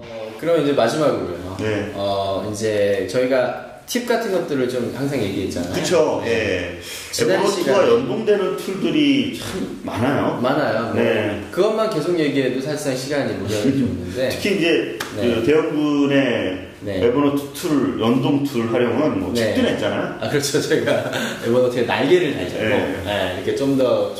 어, 그럼 이제 마지막으로요. 네. 어, 이제 저희가 팁 같은 것들을 좀 항상 얘기했잖아요. 그쵸. 예. 지난 에버노트와 시간에- 연동되는 툴들이 참 많아요. 많아요. 뭐 네. 그것만 계속 얘기해도 사실상 시간이 무리할 좀 있는데. 특히 이제 네. 그 대형군의 네. 에버노트 툴, 연동 툴 활용은 뭐 네. 직진했잖아요. 아, 그렇죠. 저희가 에버노트에 날개를 달고 네. 네, 이렇게 좀더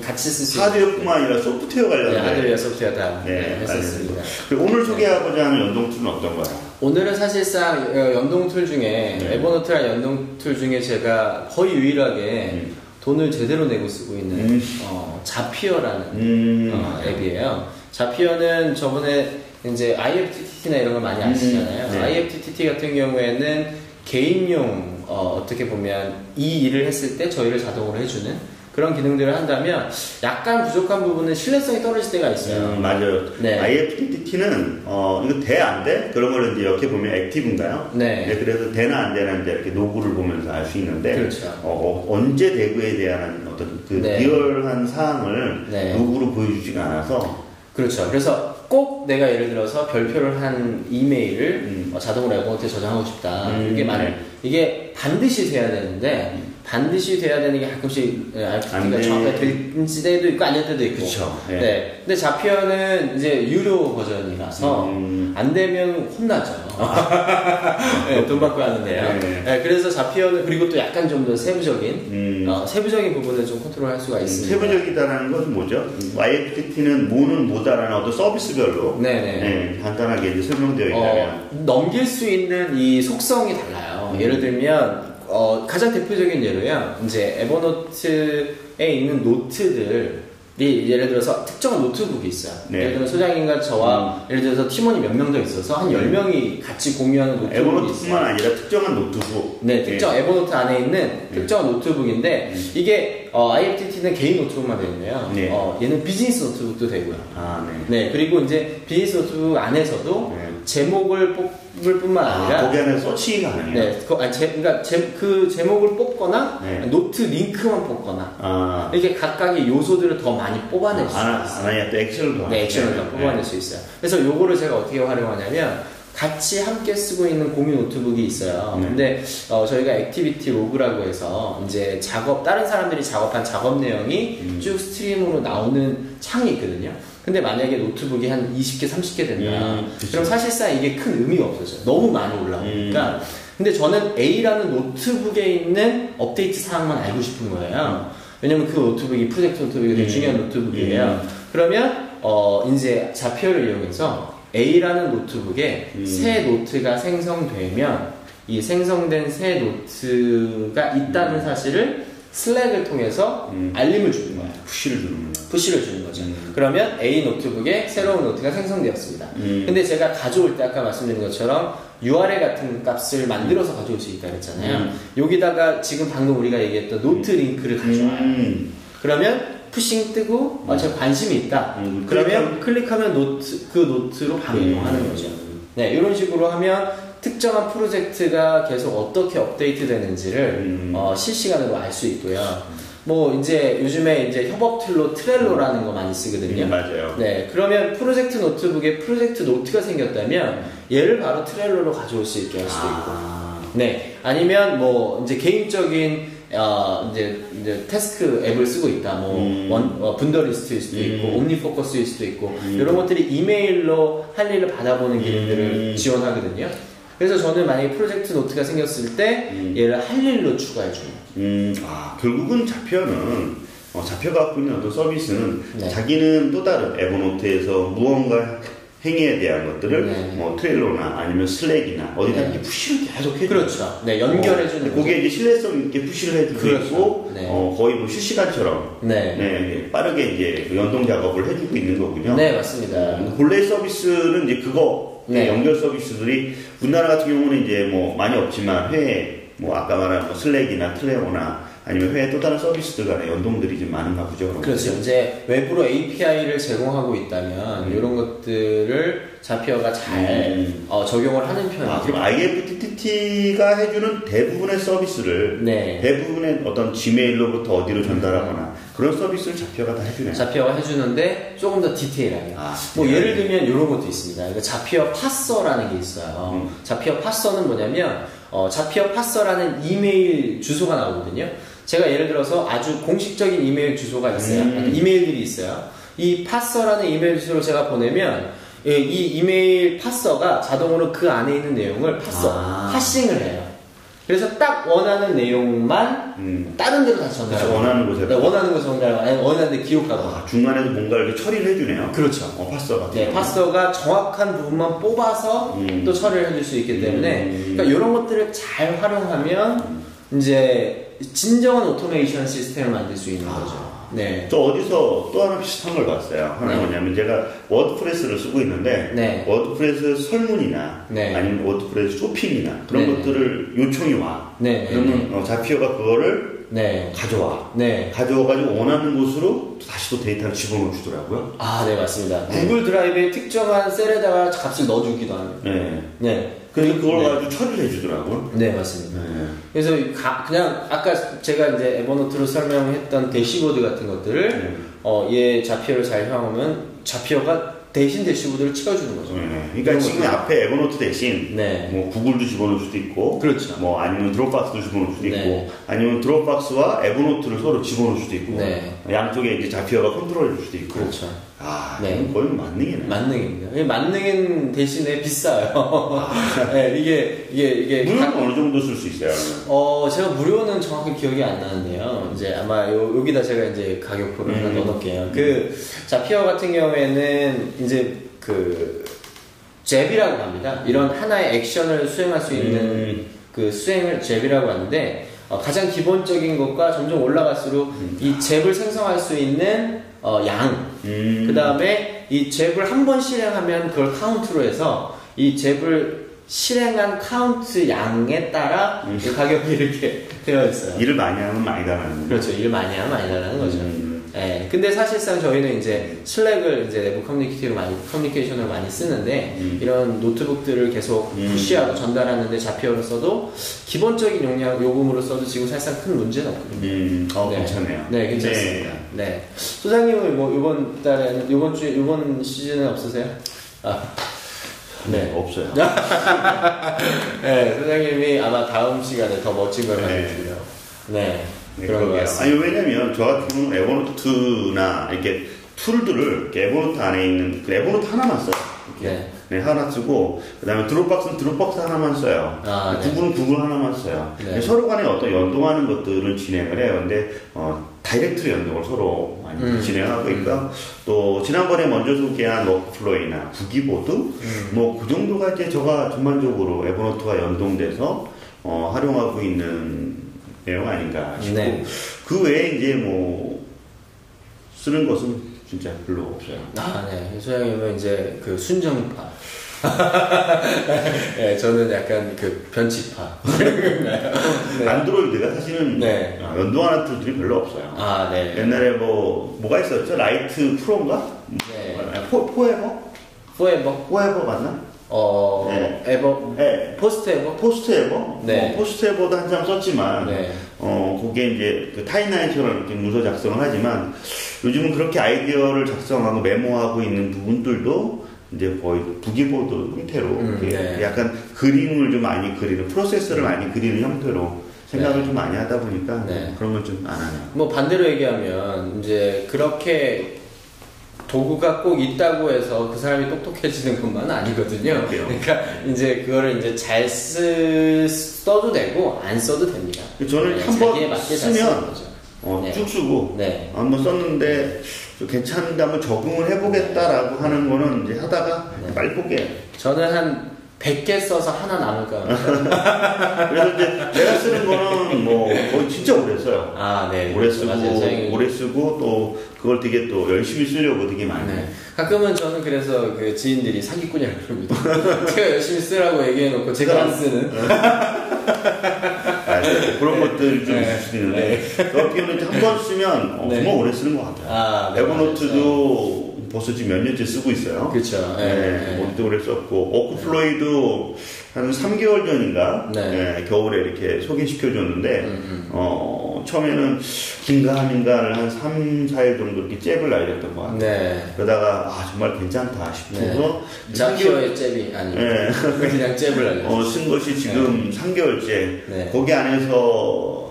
같이 쓸 수 있는 하드웨어뿐만 아니라 소프트웨어 네, 관련된 하드웨어 소프트웨어 다 네, 네, 했었습니다. 오늘 소개하고자 하는 연동 tool은 어떤 거예요? 오늘은 사실상 어, 연동 tool 중에 네. 에버노트랑 연동 tool 중에 제가 거의 유일하게 음. 돈을 제대로 내고 쓰고 있는 음. 어, Zapier라는 음. 어, 앱이에요. Zapier는 저번에 이제 IFTTT나 이런 걸 많이 아시잖아요. 음, 네. IFTTT 같은 경우에는 개인용 어떻게 보면 이 일을 했을 때 저희를 자동으로 해주는 그런 기능들을 한다면 약간 부족한 부분은 신뢰성이 떨어질 때가 있어요. 음, 맞아요. 네. IFTTT는 어, 이거 돼 안 돼? 그런 걸 이제 이렇게 보면 액티브인가요? 네. 그래서 되나 안 되나 이제 이렇게 노구를 보면서 알 수 있는데 그렇죠. 어, 어, 언제 대구에 대한 어떤 그 네. 리얼한 사항을 네. 노구로 보여주지가 않아서 그렇죠. 그래서 꼭 내가 예를 들어서 별표를 한 이메일을 음. 어, 자동으로 에버노트에 저장하고 싶다. 음. 이게 만약 네. 이게 반드시 돼야 되는데 반드시 돼야 되는 게 가끔씩 돼. 정확하게 될 때도 있고 안될 때도 있고. 그쵸. 예. 네. 근데 Zapier는 이제 유료 버전이라서 음. 안 되면 혼나죠. 네, 돈 받고 하는데요. 네. 네, 그래서 Zapier는 그리고 또 약간 좀 더 세부적인 음, 어, 세부적인 부분을 좀 컨트롤할 수가 있습니다. 세부적이다라는 것은 뭐죠? IFTT는 뭐는 뭐다라는 어떤 서비스별로 네네. 네, 간단하게 이제 설명되어 있다면 어, 넘길 수 있는 이 속성이 달라요. 음. 예를 들면 어, 가장 대표적인 예로요. 이제 에버노트에 있는 노트들이 예를 들어서 특정한 노트북이 있어요. 네. 예를 들어 소장님과 저와 예를 들어서 팀원이 몇 명 더 있어서 한 10명이 같이 공유하는 노트북이. 에버노트뿐만 아니라 특정한 노트북 네, 특정 에버노트 안에 있는 특정한 노트북인데 음. 이게 어, IFTT는 개인 노트북만 되는데요. 네. 어, 얘는 비즈니스 노트북도 되고요. 아, 네. 네, 그리고 이제 비즈니스 노트북 안에서도 네. 제목을 뽑을 뿐만 아니라 아, 거기 안에 서치가 가능해요. 네, 그, 아니, 제, 그러니까 제, 그 제목을 뽑거나 네. 노트 링크만 뽑거나 아, 이렇게 각각의 요소들을 더 많이 뽑아낼 수 안, 있어요. 안 하냐 또 액션을 더 네, 액션을 더. 뽑아낼 수 있어요. 그래서 요거를 제가 어떻게 활용하냐면 같이 함께 쓰고 있는 공유 노트북이 있어요. 네. 근데 어, 저희가 activity log라고 해서 이제 작업 다른 사람들이 작업한 작업 내용이 음. 쭉 스트리밍으로 나오는 창이 있거든요. 근데 만약에 노트북이 한 20개, 30개 된다. 음. 그럼 사실상 이게 큰 의미가 없어져요. 너무 많이 올라오니까. 음. 근데 저는 A라는 노트북에 있는 업데이트 사항만 알고 싶은 거예요. 왜냐면 그 노트북이 프로젝트 노트북이 되게 음. 중요한 노트북이에요. 음. 그러면 어 이제 Zapier를 이용해서 A라는 노트북에 음. 새 노트가 생성되면 이 생성된 새 노트가 있다는 사실을 Slack을 통해서 음. 알림을 주는 거예요. push를 주는구나. push를 주는 거죠. 음. 그러면 A 노트북에 새로운 노트가 생성되었습니다. 음. 근데 제가 가져올 때 아까 말씀드린 것처럼 URL 같은 값을 만들어서 가져올 수 있다 그랬잖아요. 음. 여기다가 지금 방금 우리가 얘기했던 노트 링크를 가져와요. 음. 그러면 push 뜨고 어, 제가 관심이 있다. 음, 그러면 클릭하면 노트 그 노트로 음. 이동하는 거죠. 네, 이런 식으로 하면 특정한 프로젝트가 계속 어떻게 업데이트 되는지를 음. 어, 실시간으로 알 수 있고요. 뭐 이제 요즘에 이제 협업 tool로 Trello라는 거 많이 쓰거든요. 음, 맞아요. 네, 그러면 프로젝트 노트북에 프로젝트 노트가 생겼다면 얘를 바로 Trello로 가져올 수 있게 할 수도 있고. 아, 네, 아니면 뭐 이제 개인적인 어, 이제, 이제 task 앱을 쓰고 있다. 뭐 음. 원, 어, Wunderlist일 수도 있고 음. OmniFocus일 수도 있고 음. 이런 것들이 이메일로 할 일을 받아보는 기능들을 음. 지원하거든요. 그래서 저는 만약에 프로젝트 노트가 생겼을 때 음. 얘를 할 일로 추가해 주는. 음, 아, 결국은 자표는 어, 자표가 갖고 있는 어떤 서비스는 네. 자기는 또 다른 에버노트에서 무언가 행위에 대한 것들을 네. 뭐 트레일러나 아니면 슬랙이나 어디다 네. 이렇게 푸시를 계속 해줘. 그렇죠. 네, 연결해 주는. 어, 그게 이제 신뢰성 있게 푸시를 해주고 그렇죠. 있고 네. 어, 거의 뭐 실시간처럼 네. 네, 빠르게 이제 그 연동 작업을 해주고 있는 거군요. 네, 맞습니다. 음, 본래 서비스는 이제 그거 네. 연결 서비스들이 우리나라 같은 경우는 이제 뭐 많이 없지만 해외에 뭐 아까 말한 뭐 Slack이나 Trello나 아니면 해외에 또 다른 서비스들 간의 연동들이 좀 많은가 보죠. 그렇죠. 이제 외부로 API를 제공하고 있다면 음. 이런 것들을 Zapier가 잘 음. 어, 적용을 하는 편이죠. 아, 그럼 IFTTT가 해주는 대부분의 서비스를 네. 대부분의 어떤 Gmail로부터 어디로 전달하거나 그런 서비스를 Zapier가 다 해주네요. Zapier가 해주는데 조금 더 디테일하게. 아, 뭐 디테일하게. 예를 들면 이런 것도 있습니다. 그러니까 Zapier parser라는 게 있어요. 음. 자피어 파서는 뭐냐면 어, Zapier parser라는 이메일 주소가 나오거든요. 제가 예를 들어서 아주 공식적인 이메일 주소가 있어요. 음. 이메일들이 있어요. 이 parser라는 이메일 주소를 제가 보내면 예, 이 이메일 parser가 자동으로 그 안에 있는 내용을 parser 아. parsing을 해요. 그래서 딱 원하는 내용만 음. 다른 데로 다시 전달하고 원하는 곳에 네, 원하는 거 전달, 아니 원하는 데 기록하거나. 아, 중간에도 뭔가 이렇게 처리를 해주네요. 그렇죠. 어, parser가. 네, parser가 정확한 부분만 뽑아서 음. 또 처리를 해줄 수 있기 때문에 음. 그러니까 이런 것들을 잘 활용하면 이제 진정한 오토메이션 시스템을 만들 수 있는 아. 거죠. 네. 저 어디서 또 하나 비슷한 걸 봤어요. 하나 네. 뭐냐면 제가 WordPress를 쓰고 있는데 네. WordPress 설문이나 네. 아니면 WordPress 쇼핑이나 그런 네. 것들을 요청이 와. 네. 그러면 어, Zapier가 그거를 네. 가져와. 네. 가져와가지고 원하는 곳으로 다시 또 데이터를 집어넣어 주더라고요. 아, 네, 맞습니다. 네. Google Drive에 특정한 셀에다가 값을 넣어주기도 합니다. 네. 네. 그래서 그걸 네. 가지고 처리를 해주더라고요. 네, 맞습니다. 네. 그래서 가- 그냥 아까 제가 이제 Evernote로 설명했던 대시보드 같은 것들을 네. 어, 얘 Zapier를 잘 활용하면 Zapier가 대신 dashboard를 찍어주는 거죠. 네. 그러니까 지금 것들. 앞에 Evernote 대신 네. 뭐 Google도 집어넣을 수도 있고, 그렇죠. 뭐 아니면 Dropbox도 집어넣을 수도 네. 있고, 아니면 Dropbox와 Evernote를 서로 집어넣을 수도 있고, 네. 양쪽에 이제 Zapier가 컨트롤해줄 수도 있고. 그렇죠. 아, 네. 거의 만능이네. 만능입니다. 이 만능인 대신에 비싸요. 네, 이게 이게 이게 무료는 각- 어느 정도 쓸 수 있어요? 어 제가 무료는 정확히 기억이 안 나는데요. 이제 아마 요, 여기다 제가 이제 가격표를 하나 음. 넣어놓을게요. 그 Zapier 같은 경우에는 이제 그 Zap이라고 합니다. 이런 하나의 액션을 수행할 수 있는 음. 그 수행을 Zap이라고 하는데 어, 가장 기본적인 것과 점점 올라갈수록 음. 이 Zap을 생성할 수 있는 어, 양, 음. 그 다음에 이 Zap을 한 번 실행하면 그걸 카운트로 해서 이 Zap을 실행한 카운트 양에 따라 음. 이 가격이 이렇게 되어 있어요. 일을 많이 하면 많이 달라는 그렇죠. 일 많이 하면 많이 달라는 거죠. 음. 예. 근데 사실상 저희는 이제 슬랙을 이제 내부 커뮤니케이션을 많이, 커뮤니케이션을 많이 쓰는데 음. 이런 노트북들을 계속 음. 푸시하고 전달하는데 자피어로 써도 기본적인 용량 요금으로 써도 지금 사실상 큰 문제는 없거든요. 음, 어, 네. 괜찮네요. 네, 괜찮습니다. 네. 소장님은 뭐 이번 달에는 이번 주 이번 시즌은 없으세요? 아, 네, 네. 없어요. 네, 소장님이 아마 다음 시간에 더 멋진 걸 네. 만들고요. 네. 네, 그런 것 그러게요. 같습니다. 아니, 왜냐면 저 같은 경우는 Evernote나 이렇게 tool들을 이렇게 Evernote 안에 있는 그 Evernote 하나만 써요. 이렇게. 네. 네, 하나 쓰고, 그 다음에 Dropbox는 Dropbox 하나만 써요. 아, 네. Google은 Google 하나만 써요. 네. 서로 간에 어떤 연동하는 것들을 진행을 해요. 근데, 어, direct로 연동을 서로 많이 음. 진행하고 있고요. 또, 지난번에 먼저 소개한 WorkFlowy나 Boogie Board, 음. 뭐, 그 정도가 이제 저가 전반적으로 Evernote와 연동돼서, 어, 활용하고 있는 내용 아닌가 싶고, 네. 그 외에 이제 뭐, 쓰는 것은 진짜 별로 없어요. 아, 네. 소장님은 이제 그 순정파. 네, 저는 약간 그 변칙파. 네. Android가 사실은 네. 어, 연동하는 tool들이 별로 없어요. 아, 네. 옛날에 뭐 뭐가 있었죠? Write Pro인가? 네. 아, 포, 포에버? 포에버? 포에버 맞나? 어, 네. 에버? 네. 포스트 에버? 포스트 에버? 네. 어, PostEver도 한참 썼지만 네. 어 그게 이제 그 타임라인처럼 이렇게 문서 작성을 하지만 요즘은 그렇게 아이디어를 작성하고 메모하고 있는 부분들도 이제 거의 부기보드 형태로 음, 네. 약간 그림을 좀 많이 그리는 프로세스를 많이 그리는 형태로 생각을 네. 좀 많이 하다 보니까 네. 그런 건좀안 하네요. 뭐 반대로 얘기하면 이제 그렇게 도구가 꼭 있다고 해서 그 사람이 똑똑해지는 것만 아니거든요. 그래요. 그러니까 이제 그거를 이제 잘 쓰, 써도 되고 안 써도 됩니다. 저는 네, 한번 자기에 맞게 잘 쓰는 쓰면. 어, 네. 쭉 쓰고 네. 한번 썼는데 한번 적응을 해보겠다라고 하는 거는 이제 하다가 네. 포기해요. 저는 한 100개 써서 하나 남을까. 그래서 이제 내가 쓰는 거는 뭐 거의 진짜 오래 써요. 아, 네. 오래 쓰고 맞아요. 오래 쓰고 또 그걸 되게 또 열심히 쓰려고 되게 많이 네. 가끔은 저는 그래서 그 지인들이 사기꾼이라고 그럽니다. 제가 열심히 쓰라고 얘기해놓고 제가 안 쓰는. 아, 네. 그런 것들 좀 네. 있을 수도 있는데 저 같은 경우는 한번 쓰면 어, 네. 정말 오래 쓰는 것 같아요. 아, 네, 에버노트도 벌써 지금 몇 년째 쓰고 있어요. 그렇죠. 네, 네. 모니터 오래 썼고 오크 플로이도 한 3개월 전인가 네. 네, 겨울에 이렇게 소개시켜 줬는데 음, 음. 어 어, 처음에는 긴가민가를 한 3, 4일 정도 이렇게 잽을 날렸던 것 같아요. 네. 그러다가 아 정말 괜찮다 싶어서 자키어의 잽이 아니고 네. 그냥 잽을 날려. 어, 쓴 것이 지금 3개월째 네. 거기 안에서 그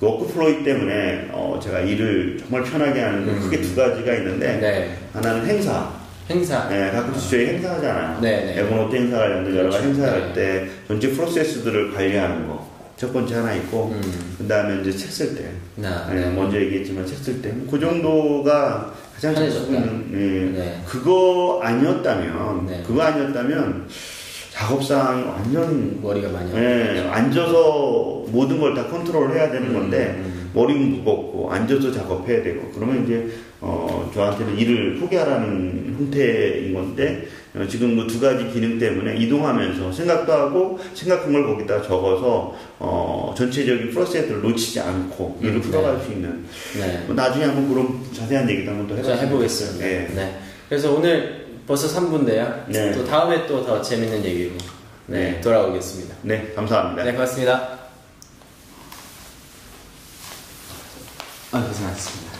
워크플로이 때문에 어, 제가 일을 정말 편하게 하는 게 음. 크게 두 가지가 있는데 네. 하나는 행사 행사. 네, 가끔씩 저희 행사하잖아요 네, 네. 에버노트 행사 관련된 여러 가지 그렇죠. 행사할 네. 때 전체 프로세스들을 관리하는 거 첫 번째 하나 있고 음. 그 다음에 이제 책 쓸때 나. 네, 먼저 얘기했지만 책 쓸 때 그 정도가 가장. 좋은 네. 네. 그거 아니었다면 네. 그거 아니었다면 작업상 완전 머리가 많이 네, 앉아서 모든 걸 다 컨트롤 해야 되는 음, 건데 음. 머리는 무겁고 앉아서 작업해야 되고 그러면 이제 어, 저한테는 일을 포기하라는 형태인 건데 어, 지금 그 두 가지 기능 때문에 이동하면서 생각도 하고 생각한 걸 거기다 적어서 어, 전체적인 프로세스를 놓치지 않고 일을 음, 풀어갈 네. 수 있는 네. 뭐 나중에 한번 그런 자세한 얘기도 한번 더 해보겠습니다. 좋겠어요. 네. 네. 그래서 오늘 벌써 3분인데요. 네. 또 다음에 또 더 재밌는 얘기로 네, 네. 돌아오겠습니다. 네, 감사합니다. 네, 고맙습니다. 아, 고생하셨습니다.